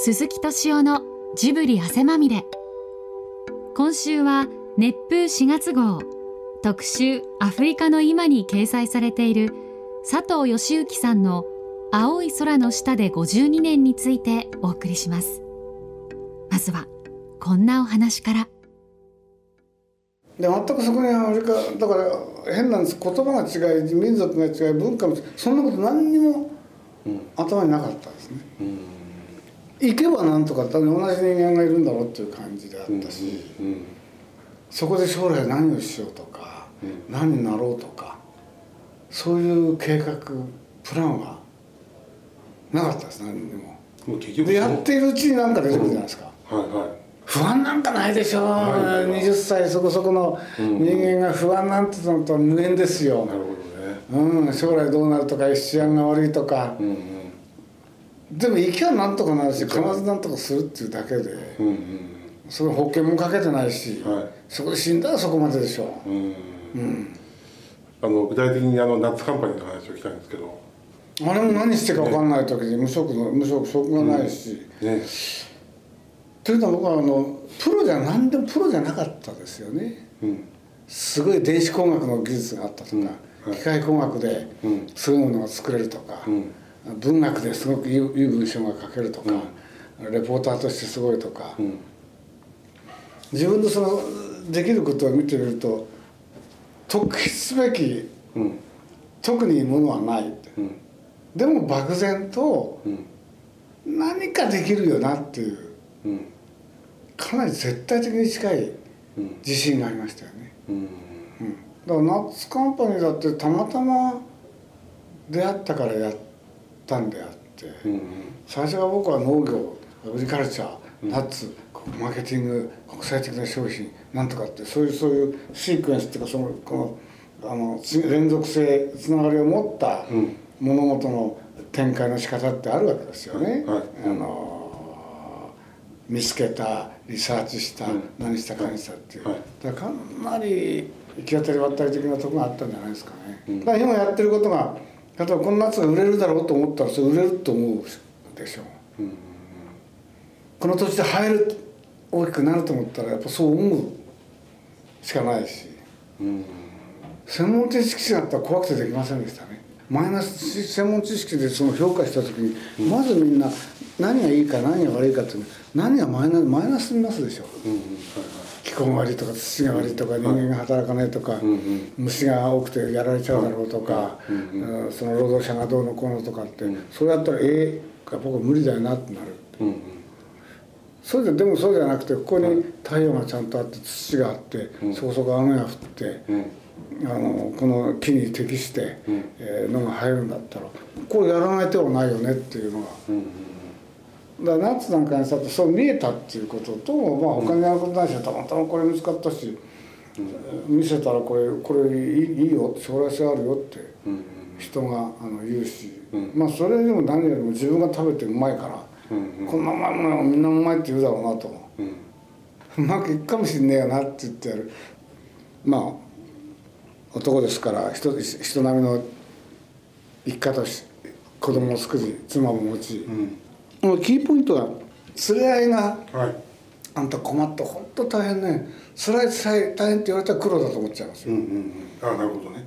鈴木敏夫のジブリ汗まみれ。今週は熱風4月号。特集アフリカの今に掲載されている佐藤義行さんの青い空の下で52年についてお送りします。まずはこんなお話から。で全くそこにアフリカだから変なんです。言葉が違い民族が違い文化もそんなこと何にも頭になかったですね、うん行けばなんとか同じ人間がいるんだろうっていう感じであったし、うんうん、そこで将来何をしようとか、うん、何になろうとかそういう計画プランはなかったです何にも。でやっているうちに何か出てくるじゃないですか。はいはい。不安なんかないでしょう、はい、20歳そこそこの人間が不安なんてのとは無縁ですよ、なるほどね、うん、将来どうなるとか治安が悪いとか、うんうんでも行きゃなんとかなるし必ずなんとかするっていうだけで、うんうん、それ保険もかけてないし、はい、そこで死んだらそこまででしょ。う、うん。うん、あの具体的にあの夏カンパニーの話を聞きたいんですけど。あれも何してか分かんない時に無職の無職職がないし、ね、というのは僕はあのプロじゃ何でもプロじゃなかったですよね、うん、すごい電子工学の技術があったとか、はい、機械工学ですごいものが作れるとか、うん文学ですごくいい文章が書けるとか、うん、レポーターとしてすごいとか、うん、自分のそのできることを見てみると特筆すべき、うん、特にものはない、でも漠然と何かできるよなっていう、かなり絶対的に近い自信がありましたよね。うん。だからナッツカンパニーだってたまたま出会ったからやってったんであって、うんうん、最初は僕は農業アグリカルチャーナッツマーケティング国際的な商品なんとかってそういうそういうシークエンスっていうかそのこのあの連続性つながりを持った物事の展開の仕方ってあるわけですよね。はい、あの見つけたリサーチした、何したかにしたっていう、はい、だからかなり行き当たりばったり的なとこがあったんじゃないですかね。だから今やってることが例えばこの夏が売れるだろうと思ったらそれ売れると思うでしょ。う、うん、この土地で生える大きくなると思ったらやっぱそう思うしかないし、うん、専門知識者だったら怖くてできませんでしたね。マイナス専門知識でその評価した時に、うん、まずみんな何がいいか何が悪いかって何がマイナスマイナスにますでしょ。う、んはい。気候が悪いとか土が悪いとか人間が働かないとか、虫が多くてやられちゃうだろうとか、その労働者がどうのこうのとかって、それやったらええー、僕は無理だよなってなる、それででもそうじゃなくてここに太陽がちゃんとあって土があって、そこそこ雨が降って、あのこの木に適して、えー、のが入るんだったらこうやらない手はないよねっていうのが。だから夏なんかにさとそう見えたっていうことと、まあ、他にあることないしたまたまこれ見つかったし、うん、見せたらこれこれいいよ将来性あるよって人があの言うし、うん、まあそれでも何よりも自分が食べてうまいから、うんこんなうまいものみんなうまいって言うだろうなと、うまくいくかもしんねえよなって言ってやる。まあ男ですから人人並みの生き方をし子供を作り妻も持ち、キーポイントは連れ合いが、はい、あんた困った本当大変ね。辛い辛い大変って言われたら苦労だと思っちゃいますよ、うんうんうん、あなるほどね、はいはい、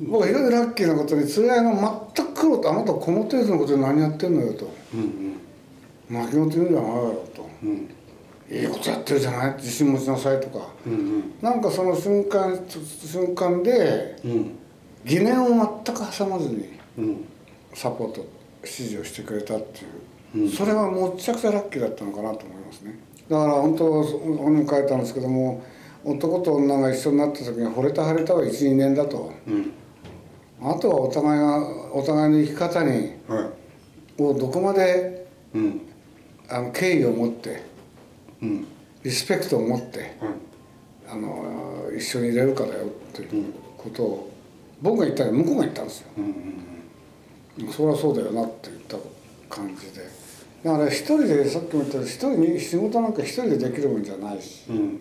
僕は非常にラッキーなことに連れ合いが全く苦労とあなたこの程度のことで何やってんのよと、うんうん、泣き言言うんじゃないだろうと、うん、いいことやってるじゃない？自信持ちなさいとか、うんうん、なんかその瞬間瞬間で、うん、疑念を全く挟まずに、サポート指示をしてくれたっていう、うん、それはもっちゃくちゃラッキーだったのかなと思いますね。だから本当本に書いたんですけども男と女が一緒になった時に惚れた腫れたは12年だと、うん、あとはお互いがお互いの生き方に、はい、をどこまで、うん、あの敬意を持って、うん、リスペクトを持って、はい、あの一緒にいれるかだよっていうことを僕が言ったら向こうが言ったんですよ。うんうんそりゃそうだよなって言った感じで。だから一人でさっきも言ったように一人に仕事なんか一人でできるもんじゃないし、うん、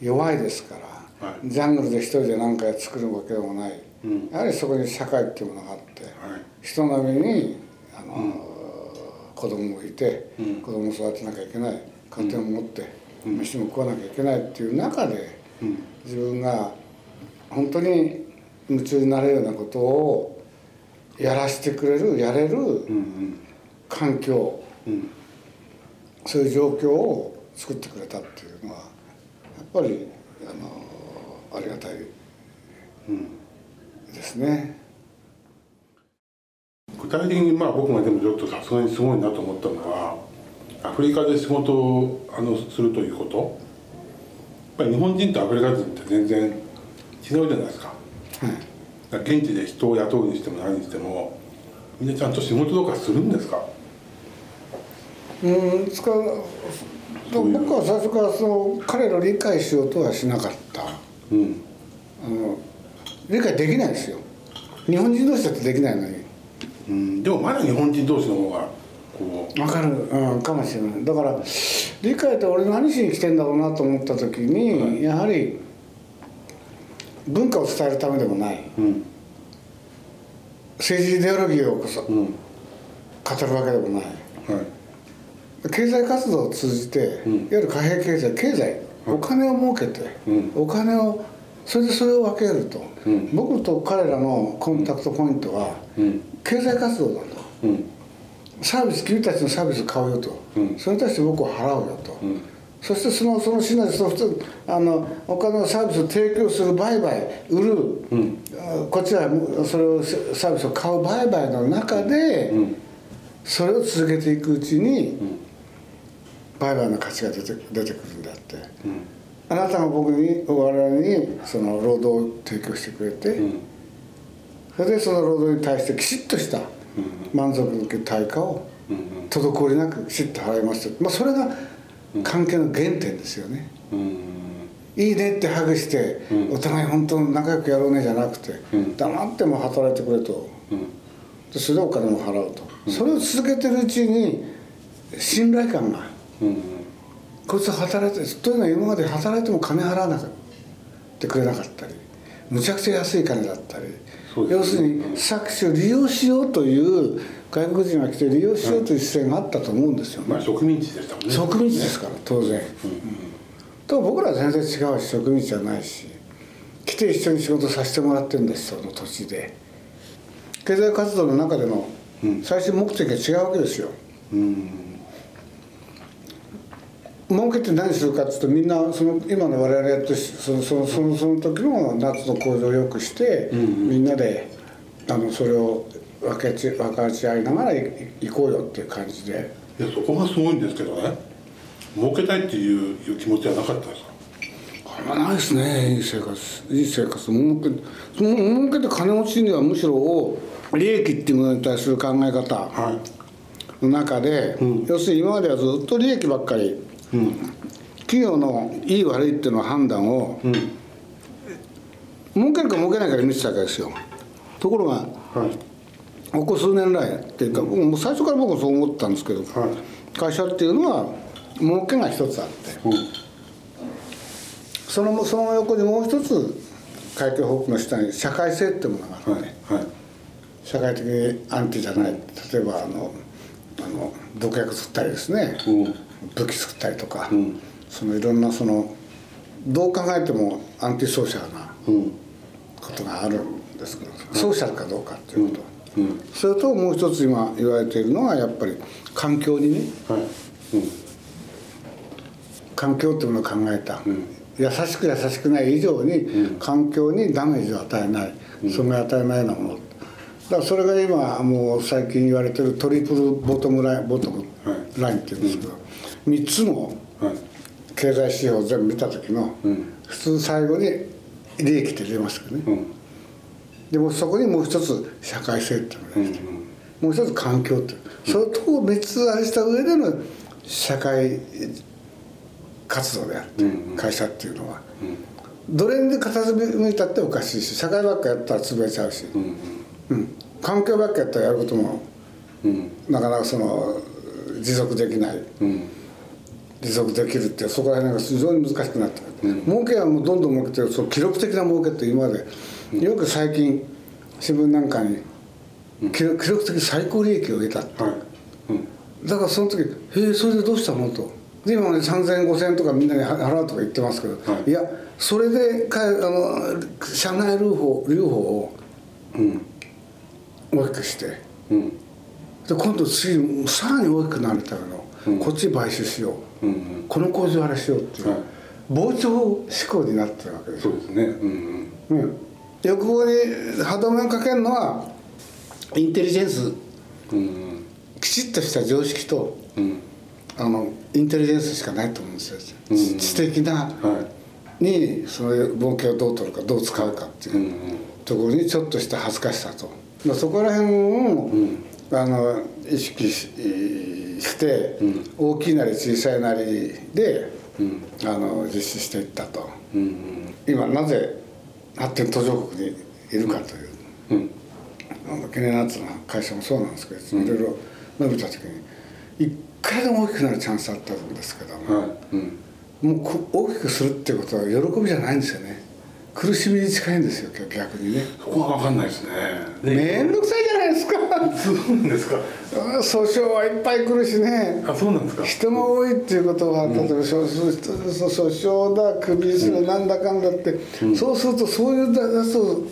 弱いですから、はい、ジャングルで一人で何か作るわけでもない、うん、やはりそこに社会っていうものがあって、はい、人並みにあの、うん、子供もいて、うん、子供も育てなきゃいけない。家庭も持って、うん、飯も食わなきゃいけないっていう中で、うん、自分が本当に夢中になれるようなことをやらせてくれるやれる環境、そういう状況を作ってくれたっていうのはやっぱりあのありがたいですね。具体的にまあ僕がでもちょっとさすがにすごいなと思ったのはアフリカで仕事をあのするということ。やっぱり日本人とアフリカ人って全然違うじゃないですか、はい、現地で人を雇うにしても何にしてもみんなちゃんと仕事とかするんですか？うんつか僕は最初からその彼らを理解しようとはしなかった、うん、あの理解できないですよ。日本人同士だってできないのに。うん、でもまだ日本人同士の方がこう。分かる、うん、かもしれない。だから理解って俺何しに来てんだろうなと思った時に、はい、やはり文化を伝えるためでもない、うん、政治イデオロギーをこそ、うん、語るわけでもない、はい、経済活動を通じて、いわゆる貨幣経済経済お金を儲けて、お金をそれでそれを分けると、僕と彼らのコンタクトポイントは、経済活動だ。と、うん、サービス君たちのサービス買うよと、うん、それに対して僕は払うよと、うん、そしてそのそのシナジーそしてあのお金のサービスを提供する売買売る、うん、こっちはそれをサービスを買う売買の中で、それを続けていくうちに、売買の価値が出て出てくるんであって、あなたが僕に我々にその労働を提供してくれて、それでその労働に対してきちっとした満足のいく対価を滞りなくきちっと払います。まあ、それが関係の原点ですよね。いいねってハグして、お互い本当に仲良くやろうねじゃなくて、黙っても働いてくれと、でそれでお金も払うと、それを続けてるうちに信頼感が、こいつは働いてというのは今まで働いても金払わなかってくれなかったりむちゃくちゃ安い金だったり要するに搾取を利用しようという外国人が来て利用しようという姿勢があったと思うんですよね、まあ、植民地でしたもんね。植民地ですから当然、うん。うん、と僕らは全然違うし植民地じゃないし来て一緒に仕事させてもらってるんですその土地で。経済活動の中での最終目的が違うわけですよ、うん。儲けて何するかっつうとみんなその今の我々やってそのそのそのその時の夏の構造をよくして、みんなであのそれを分けち分かち合いながら行こうよっていう感じで。いやそこがすごいんですけどね。儲けたいっていう気持ちはなかったですか？あれはないですね。いい生活。いい生活。儲けその儲けて金持ちにはむしろ利益っていうものに対する考え方の中で、はいうん、要するに今まではずっと利益ばっかりうん、企業のいい悪いっていうの判断を、うん、儲けるか儲けないかで見てたわけですよ。ところが、はい、ここ数年来っていうかもう最初から僕もそう思ったんですけど、はい、会社っていうのは儲けが一つあって、うん、そのその横にもう一つ会計報告の下に社会性っていうものがあって、はい、社会的にアンティじゃない。例えばあのあの毒薬吸ったりですね、うん。武器作ったりとか、うん、そのいろんなそのどう考えてもアンティソーシャルなことがあるんですけど、うん、ソーシャルかどうかっていうこと。は、うん、それともう一つ今言われているのはやっぱり環境にね、はい。環境っていうものを考えた、優しく優しくない以上に環境にダメージを与えない、損害を与えないようなも。のだからそれが今もう最近言われてるトリプルボトムラインボトムラインっていうんですけど、3つの経済指標を全部見た時の、普通最後に利益って出ますけどね、でもそこにもう一つ社会性っていうのが出て、もう一つ環境ってそれと3つあれした上での社会活動であって、会社っていうのは、どれに片付けいたっておかしいし社会ばっかやったら潰れちゃうし、うん環境ばっかやったらやることも、なかなかその持続できない。持続できるってそこら辺が非常に難しくなってくる、うん、儲けはもうどんどん儲けてるその記録的な儲けって今まで、よく最近新聞なんかに記録的最高利益を得た。って、だからその時「へえそれでどうしたの?」と。で今ね3,000円5,000円とかみんなに払うとか言ってますけど、はい、いやそれでかあの社内留保留保を大きくして、うん、で今度次さらに大きくなるための、うん、こっち買収しよう、うんうん、この工場あれしようっていう、はい、膨張思考になってるわけですそうですね、うんうん、欲望に歯止めをかけるのはインテリジェンス、うんうん、きちっとした常識と、うん。あのインテリジェンスしかないと思うんですよ、うん、知的な、はい、にその儲けをどう取るかどう使うかっていうところにちょっとした恥ずかしさと、まあ、そこら辺を、うん、あの意識しして、うん、大きいなり小さいなりで、あの実施していったと、今なぜ発展途上国にいるかという、うん、あのケネナッツの会社もそうなんですけど、いろいろ述べた時に回でも大きくなるチャンスあったんですけども、はい。うん、もう大きくするっていうことは喜びじゃないんですよね。苦しみに近いんですよ逆にね。そこは分かんないですね。面倒くさいじゃないですかそうなんですか。訴訟はいっぱい来るしね。あそうなんですか。人が多いっていうことは、うん、例えば訴訟だ首するなんだかんだって、うん、そうするとそういうだと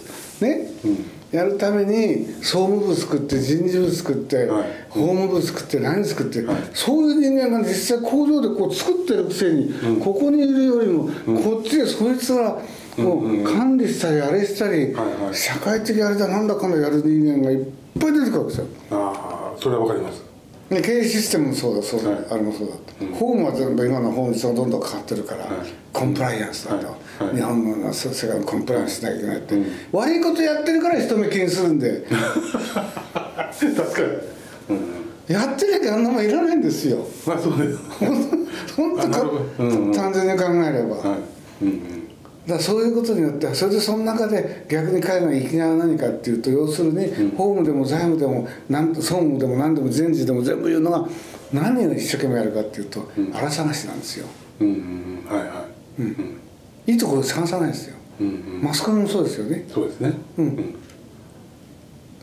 ね、うん。やるために総務部作って人事部作って、はい、法務部作って何作って、はい、そういう人間が実際工場でこう作ってるくせに、うん、ここにいるよりも、うん、こっちでそいつがもう管理したりあれしたり、社会的あれだなんだかんだやる人間がいっぱい出てくるわけですよ。ああそれはわかります。で経営システムもそうだそうだ、はい、あれもそうだと、うん、法務は全部今の法律がどんどん変わってるから、はい、コンプライアンスだと、はい、日本の世界のコンプライアンスしなきゃいけないって、うん、悪いことやってるから人目気にするんで。確かに、うん、やってなきゃあんなもんいらないんですよ。まあそうです本当か、うんうん、単純に考えれば、はい。うんうんだそういうことによってそれでその中で逆に彼の生きがいは何かっていうと要するに、法務でも財務でも総務でも何でも人事でも全部言うのが何を一生懸命やるかっていうと、荒探しなんですよ。いはい。ところ探さないですよ、うんうん、マスコミもそうですよね。そうですね、うん、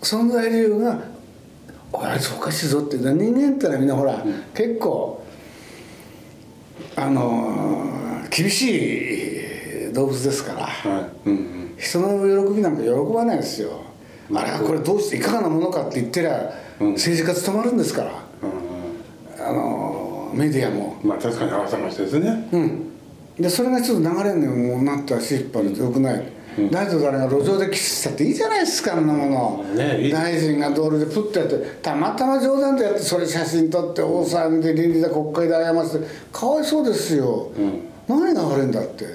存在理由が「あいつおかしいぞ」って。人間ってのはみんなほら、うん、結構あの厳しい動物ですから、はい。うんうん、人の喜びなんか喜ばないですよ、あれはこれどうしていかがなものかって言ってりゃ、うん、政治家務まるんですから、うん、あのメディアも。まあ確かに合わせましてですね。うん。でそれがちょっと流れにもなったし引っ張るとよくない、うん、誰と誰が路上でキスしたっていいじゃないですかあんなもの、ね、大臣が道路でプッとやってたまたま冗談でやってそれ写真撮って大騒ぎで倫理で国会で謝ってかわいそうですよ、うん、何が悪いんだって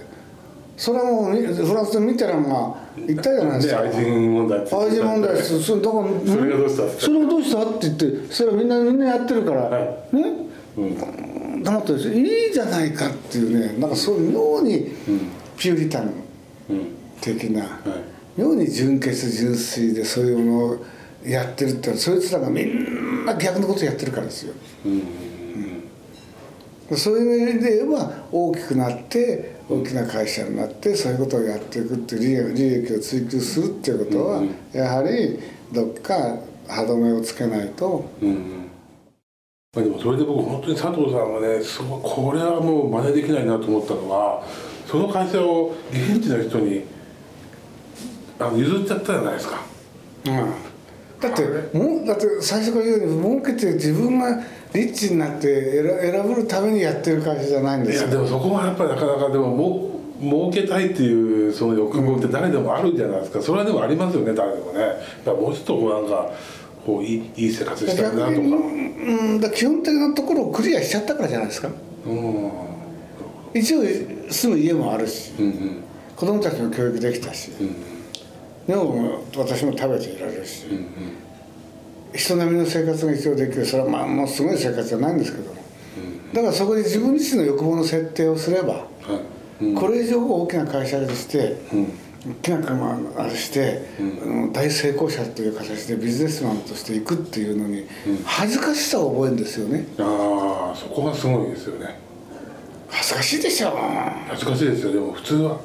それはもうフランスでミテランが言ったじゃないですか。愛人問題愛人問題そそれだからそれがどうしたそれがどうしたって言ってそれはみんなみんなやってるから、はい、ね、うん、黙っていいじゃないかっていうねなんかそういう妙にピューリタン的な、妙に純潔純粋でそういうものをやってるってそいつらがみんな逆のことやってるからですよ、うん。うん、そういう意味で言えば大きくなって大きな会社になってそういうことをやっていくっていう利益を追求するっていうことは、やはりどっか歯止めをつけないと。うんまあ、でもそれで僕本当に佐藤さんはねすごいこれはもう真似できないなと思ったのはその会社を現地の人にあの譲っちゃったじゃないですか。うん、だってもだって最初から言うように儲けて自分がリッチになって選ぶためにやってる会社じゃないんですよ。いやでもそこはやっぱりなかなかでもも儲けたいっていうその欲望って誰でもあるんじゃないですか、それはでもありますよね誰でもね。もうちょっとなんかこういいいい生活したいなとか。うんだ基本的なところをクリアしちゃったからじゃないですか。うん。一応住む家もあるし、うんうん、子供たちも教育できたし、うんうん、でも私も食べていられるし、うんうん人並みの生活が必要できる。それはまあもうすごい生活じゃないんですけど。も、だからそこで自分自身の欲望の設定をすれば、これ以上大きな会社でして、大きな車あれして、大成功者という形でビジネスマンとしていくっていうのに恥ずかしさを覚えるんですよね、ああそこがすごいですよね。恥ずかしいでしょ恥ずかしいですよ。でも普通は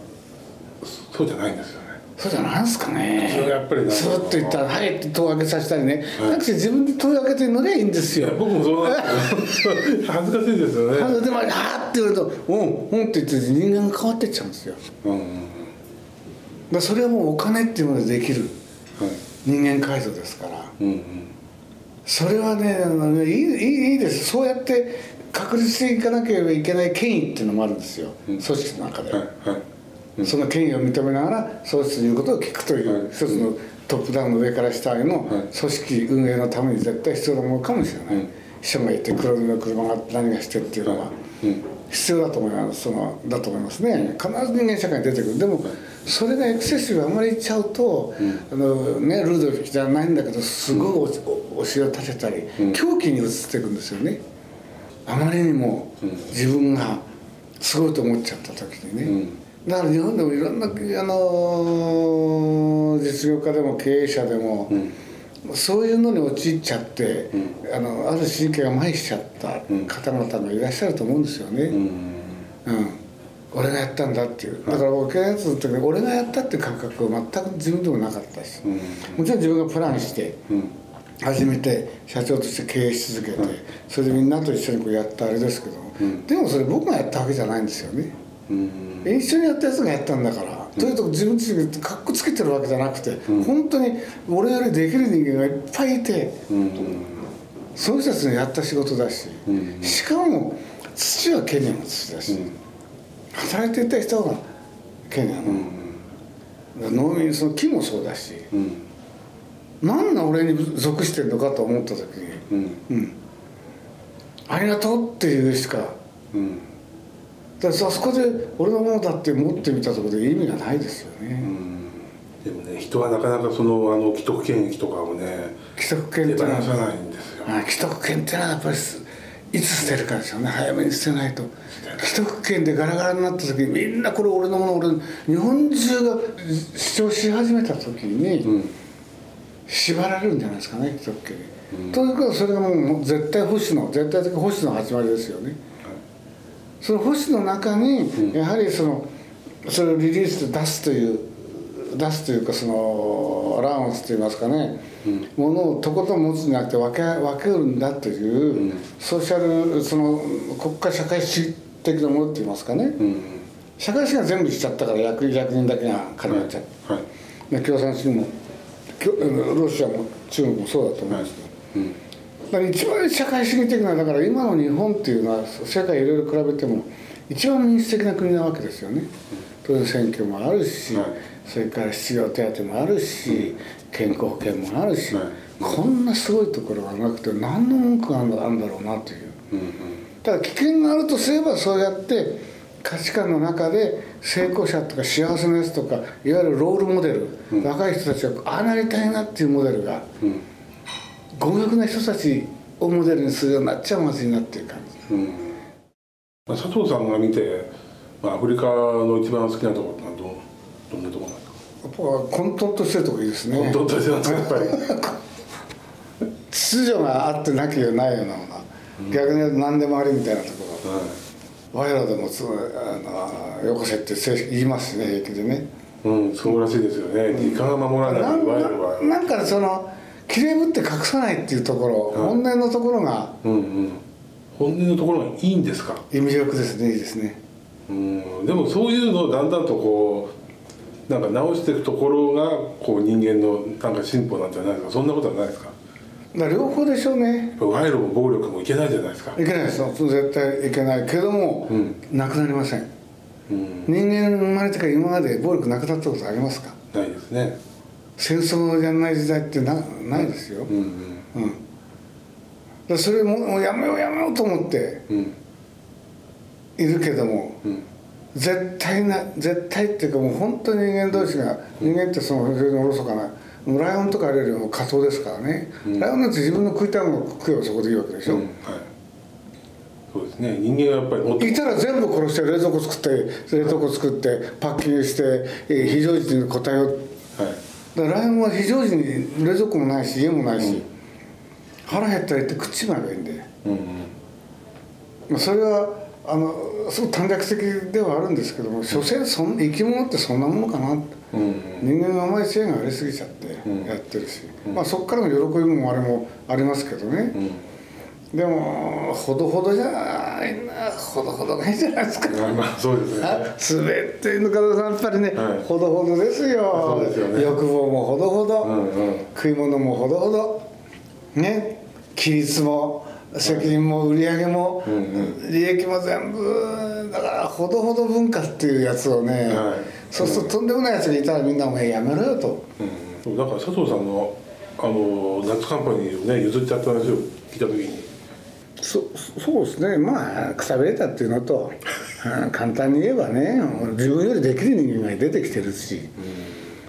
そうじゃないんですよ。ねそうじゃないですかね。やっぱりスーッと言ったら「はい」って戸を開けさせたりね、はい、なくて自分で戸を開けて乗りゃいいんですよ。僕もそうなんです 恥ずかしいですよね。でも「はあ」って言われると「うんうん」って言って人間が変わってっちゃうんですよ、うんうん、だそれはもうお金っていうものでできる人間改造ですから、うんうん、それはねいいいいですそうやって確立していかなければいけない権威っていうのもあるんですよ、組織の中で、はいはいその権威を認めながらそういうことを聞くという一つのトップダウンの上から下への組織運営のために絶対必要なものかもしれない、秘書がいて黒の車が何がしてっていうのは必要だと思います。そのだと思いますね。必ず人間社会に出てくる。でもそれがエクセシブあまりいっちゃうと、あのね、ルードルフじゃないんだけどすごいお城を建てたり、狂気に移っていくんですよね。あまりにも自分がすごいと思っちゃった時にね、だから日本でもいろんなあの実業家でも経営者でも、うん、そういうのに陥っちゃって、うん、あのある神経が麻痺しちゃった方々がいらっしゃると思うんですよね。うん、うん、俺がやったんだっていう。だから僕がやつの時に俺がやったっていう感覚は全く自分でもなかったし、もちろん自分がプランして、初めて社長として経営し続けて、それでみんなと一緒にこうやったあれですけど、でもそれ僕がやったわけじゃないんですよね。一緒にやったやつがやったんだから、というと自分自身がかっこつけてるわけじゃなくて、うん、本当に俺よりできる人間がいっぱいいて、うん、そういう人たちのやった仕事だし、うん、しかも土はケニアの土だし、働いていた人がケニアの、農民その木もそうだし、うん、何が俺に属してるのかと思った時に、うん。ありがとうっていうしか、うんだからあそこで俺のものだって持ってみたところで意味がないですよね。でもね人はなかなかそのあの既得権益とかをね既得権ってのはないんですよ、既得権ってのはやっぱりいつ捨てるかですよね。早めに捨てないと。既得権でガラガラになった時にみんなこれ俺のもの俺日本中が主張し始めた時に、うん、縛られるんじゃないですかね既得権。に、うん、ということそれがもう絶対保守の絶対的保守の始まりですよね、その保守の中にやはりそのそれをリリースで出すという出すというかそのアラウンスといいますかね、うん、ものをとことん持つんじゃなくて分け分けるんだという、うん、ソーシャルその国家社会主義的なものっていいますかね、うん、社会主義が全部しちゃったから役役人だけが金になっちゃう、はい。はい、共産主義もロシアも中国もそうだと思いますけど、はいだから一番社会主義的なだから今の日本っていうのは世界いろいろ比べても一番民主的な国なわけですよね。当然選挙もあるし、はい、それから失業手当もあるし、健康保険もあるし、はい、こんなすごいところがなくて何の文句があるんだろうなという。うんうん、ただ危険があるとすればそうやって価値観の中で成功者とか幸せなやつとかいわゆるロールモデル、うん、若い人たちがああなりたいなっていうモデルが。うん強欲な人たちをモデルにするようになっちゃまずいなっていう感じ、うん。まあ、佐藤さんが見て、まあ、アフリカの一番好きなところってどどんなところなんですか？やっぱ混沌としてるとこいいですね。混沌としてるんですか？やっぱり。秩序があってなきゃないようなもの、うん、逆に言うと何でもありみたいなところ、はい、我らでもつあのよこせって言いますしね平気でね。うんそうらしいですよね。時間が守らないななんかそのきれいぶって隠さないっていうところ、はい、本音のところが、うんうん、本音のところがいいんですか？意味力ですねいいですね。うん。でもそういうのをだんだんとこうなんか直していくところがこう人間のなんか進歩なんじゃないですか？そんなことはないですか？だ両方でしょうね。賄賂も暴力もいけないじゃないですか。いけないです絶対いけないけども、うん、なくなりません、うん、人間生まれてから今まで暴力なくなったことありますか？ないですね戦争をやらない時代ってなないですよ、うんうん。うん、それももうやめようやめようと思っているけども、うん、絶対な絶対っていうかもう本当に人間同士が、人間ってその非常におろそかなライオンとかあれよりも仮想ですからね、ライオンなんて自分の食いたいものを食えばそこでいいわけでしょ、はい。そうですね。人間はやっぱりいたら全部殺して冷蔵庫作って冷凍庫作ってパッキングして非常時に答えを、はいだからライオンは非常時に冷蔵庫もないし家もないし、うん、腹減ったら行って食っちまえばいいんで、うんうん、それはあのすごく短絡的ではあるんですけども所詮そん生き物ってそんなものかな、うん、人間の甘い知恵がありすぎちゃってやってるし、うん、まあ、そこからの喜びもあれもありますけどね、うん、でもほどほどじゃないな。ほどほどがいいじゃないですか、まあ、そうですね。全ての方さんやっぱりね、はい、ほどほどですよ。ですよ、ね、欲望もほどほど、うんうん、食い物もほどほどね。規律も責任も売り上げも利益も全部だからほどほど文化っていうやつをね、はい、そうするととんでもないやつがいたらみんなもやめろよと、うん、だから佐藤さんのあの夏カンパニーをね譲っちゃった話を聞いた時にそそうですね。まあくたびれたっていうのと簡単に言えばね自分よりできる人間が出てきてるし、うん、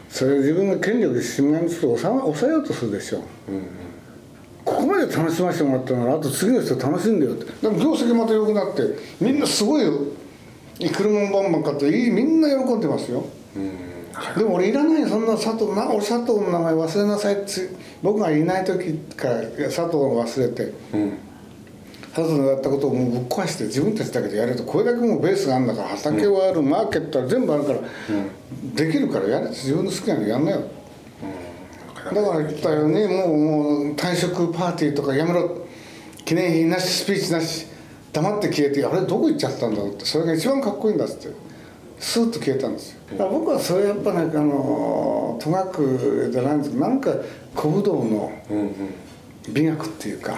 それを自分が権力で侵害すると抑えようとするでしょう、うんここまで楽しませてもらったならあと次の人楽しんでよって。でも業績また良くなってみんなすごい車もバンバン買っていいみんな喜んでますよ。でも俺いらないそんな佐藤な俺佐藤の名前忘れなさいって僕がいない時から佐藤を忘れて、うん、佐藤のやったことをもうぶっ壊して自分たちだけでやるとこれだけもうベースがあるんだから畑はある、うん、マーケットは全部あるから、うん、できるからやれ自分の好きなのやんなよ。だから言ったようにもうもう退職パーティーとかやめろ。記念碑なしスピーチなし黙って消えてあれどこ行っちゃったんだろうってそれが一番かっこいいんだっってスーッと消えたんですよ。だから僕はそれやっぱなんかあの戸学じゃないんですけどなんか古武道の美学っていうか、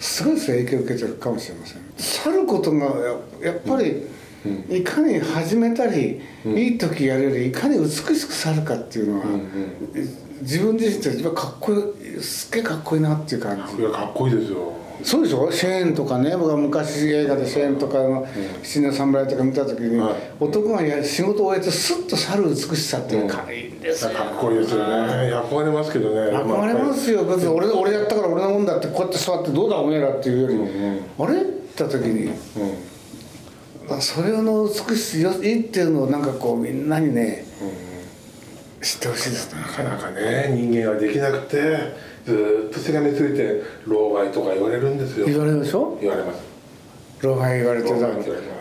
すごい影響を受けてるかもしれません。去ることがやっぱり、いかに始めたり、いい時やれるいかに美しく去るかっていうのは、自分自身って一番かっこいいすっげえかっこいいなっていう感じ。いやかっこいいですよそうでしょ？シェーンとかね僕は昔映画でシェーンとかの七年侍とか見た時に、はい、男がや仕事を終えてスッと去る美しさっていうか、うん、いいんですよ。かっこいいですよね。憧れますけどね。憧れますよ。別に俺俺やったから俺のもんだってこうやって座ってどうだおめえらっていうより、うんうん、あれ？って時に、うん、それの美しいいっていうのをなんかこうみんなにね、うん知ってほしいです。なかなかね人間はできなくてずっとせがみついて老害とか言われるんですよ。言われるでしょ？言われます。老害言われて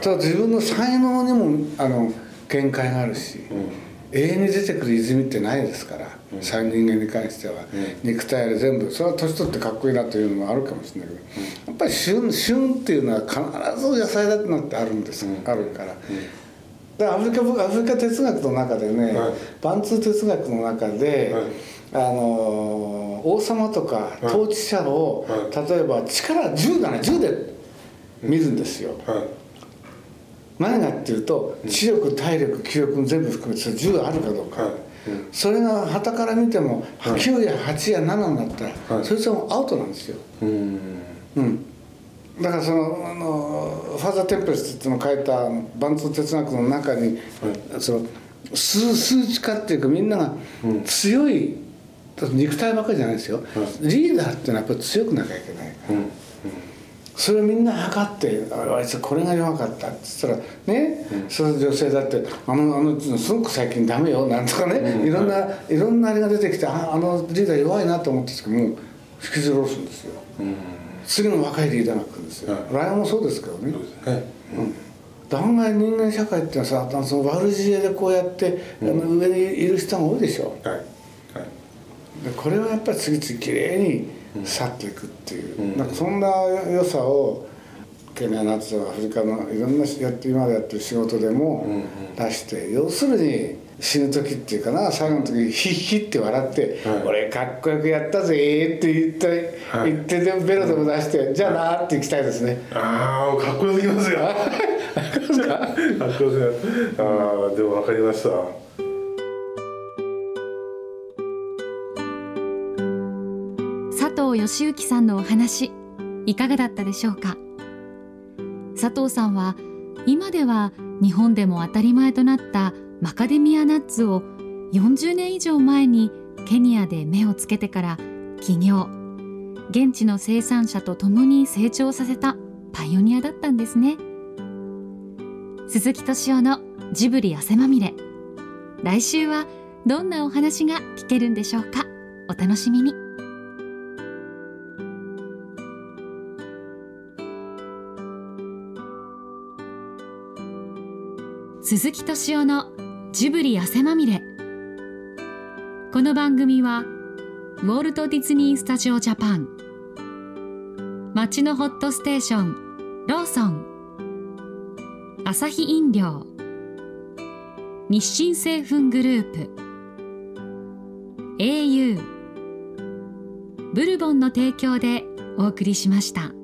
ただ自分の才能にもあの限界があるし、うん、永遠に出てくる泉ってないですから、うん、人間に関しては、うん、肉体あれ全部それは年取ってかっこいいなというのもあるかもしれないけど、やっぱり旬旬っていうのは必ず野菜だってなってあるんです、あるから。でアフリカアフリカ哲学の中でね、はい、バンツー哲学の中で、はい、あの王様とか統治者を、はい、例えば力銃だね銃で見るんですよ。何がっていうと知力体力気力全部含めて銃があるかどうか、それが旗から見ても9や8や7になったら、そいつはもうアウトなんですよ。うんだからそのあのファーザー・テンプレスっていうのを書いたバンツ哲学の中に、はい、その数数値化っていうかみんなが強い、うん、肉体ばかりじゃないですよ、はい、リーダーっていうのはやっぱり強くなきゃいけないから、うん。うん、それをみんな測って「あいつこれが弱かった」って言ったらね、その女性だって「あのあのすごく最近ダメよ」なんとかね、い。ろんないろんなあれが出てきてああのリーダー弱いなと思ってたけどもう引きずろすんですよ。次の若いリーダーが来るんですよ、はい、ライオンもそうですけどね、はい。うん、断崖人間社会っていうのはさその悪知恵でこうやって、うん、あの上にいる人が多いでしょ、はい。はい、でこれはやっぱり次々きれいに去っていくっていう、うん、なんかそんな良さをケニアナッツアフリカのいろんなやって今までやってる仕事でも出して、要するに死ぬ時っていうかな最後の時ヒッヒって笑って「はい、俺かっこよくやったぜ」って言って、はい、言ってでベロでも出して「じゃあな」って行きたいですね。ああかっこよすぎますよ。か。っこよすぎます。ああでも分かりました。佐藤義行さんのお話いかがだったでしょうか？佐藤さんは今では日本でも当たり前となったマカデミアナッツを40年以上前にケニアで目をつけてから起業。現地の生産者と共に成長させたパイオニアだったんですね。鈴木敏夫のジブリ汗まみれ。来週はどんなお話が聞けるんでしょうか。お楽しみに。鈴木敏夫のジブリ汗まみれ。この番組はウォルト・ディズニー・スタジオ・ジャパン。街のホットステーションローソン。アサヒ飲料。日清製粉グループ。au ブルボンの提供でお送りしました。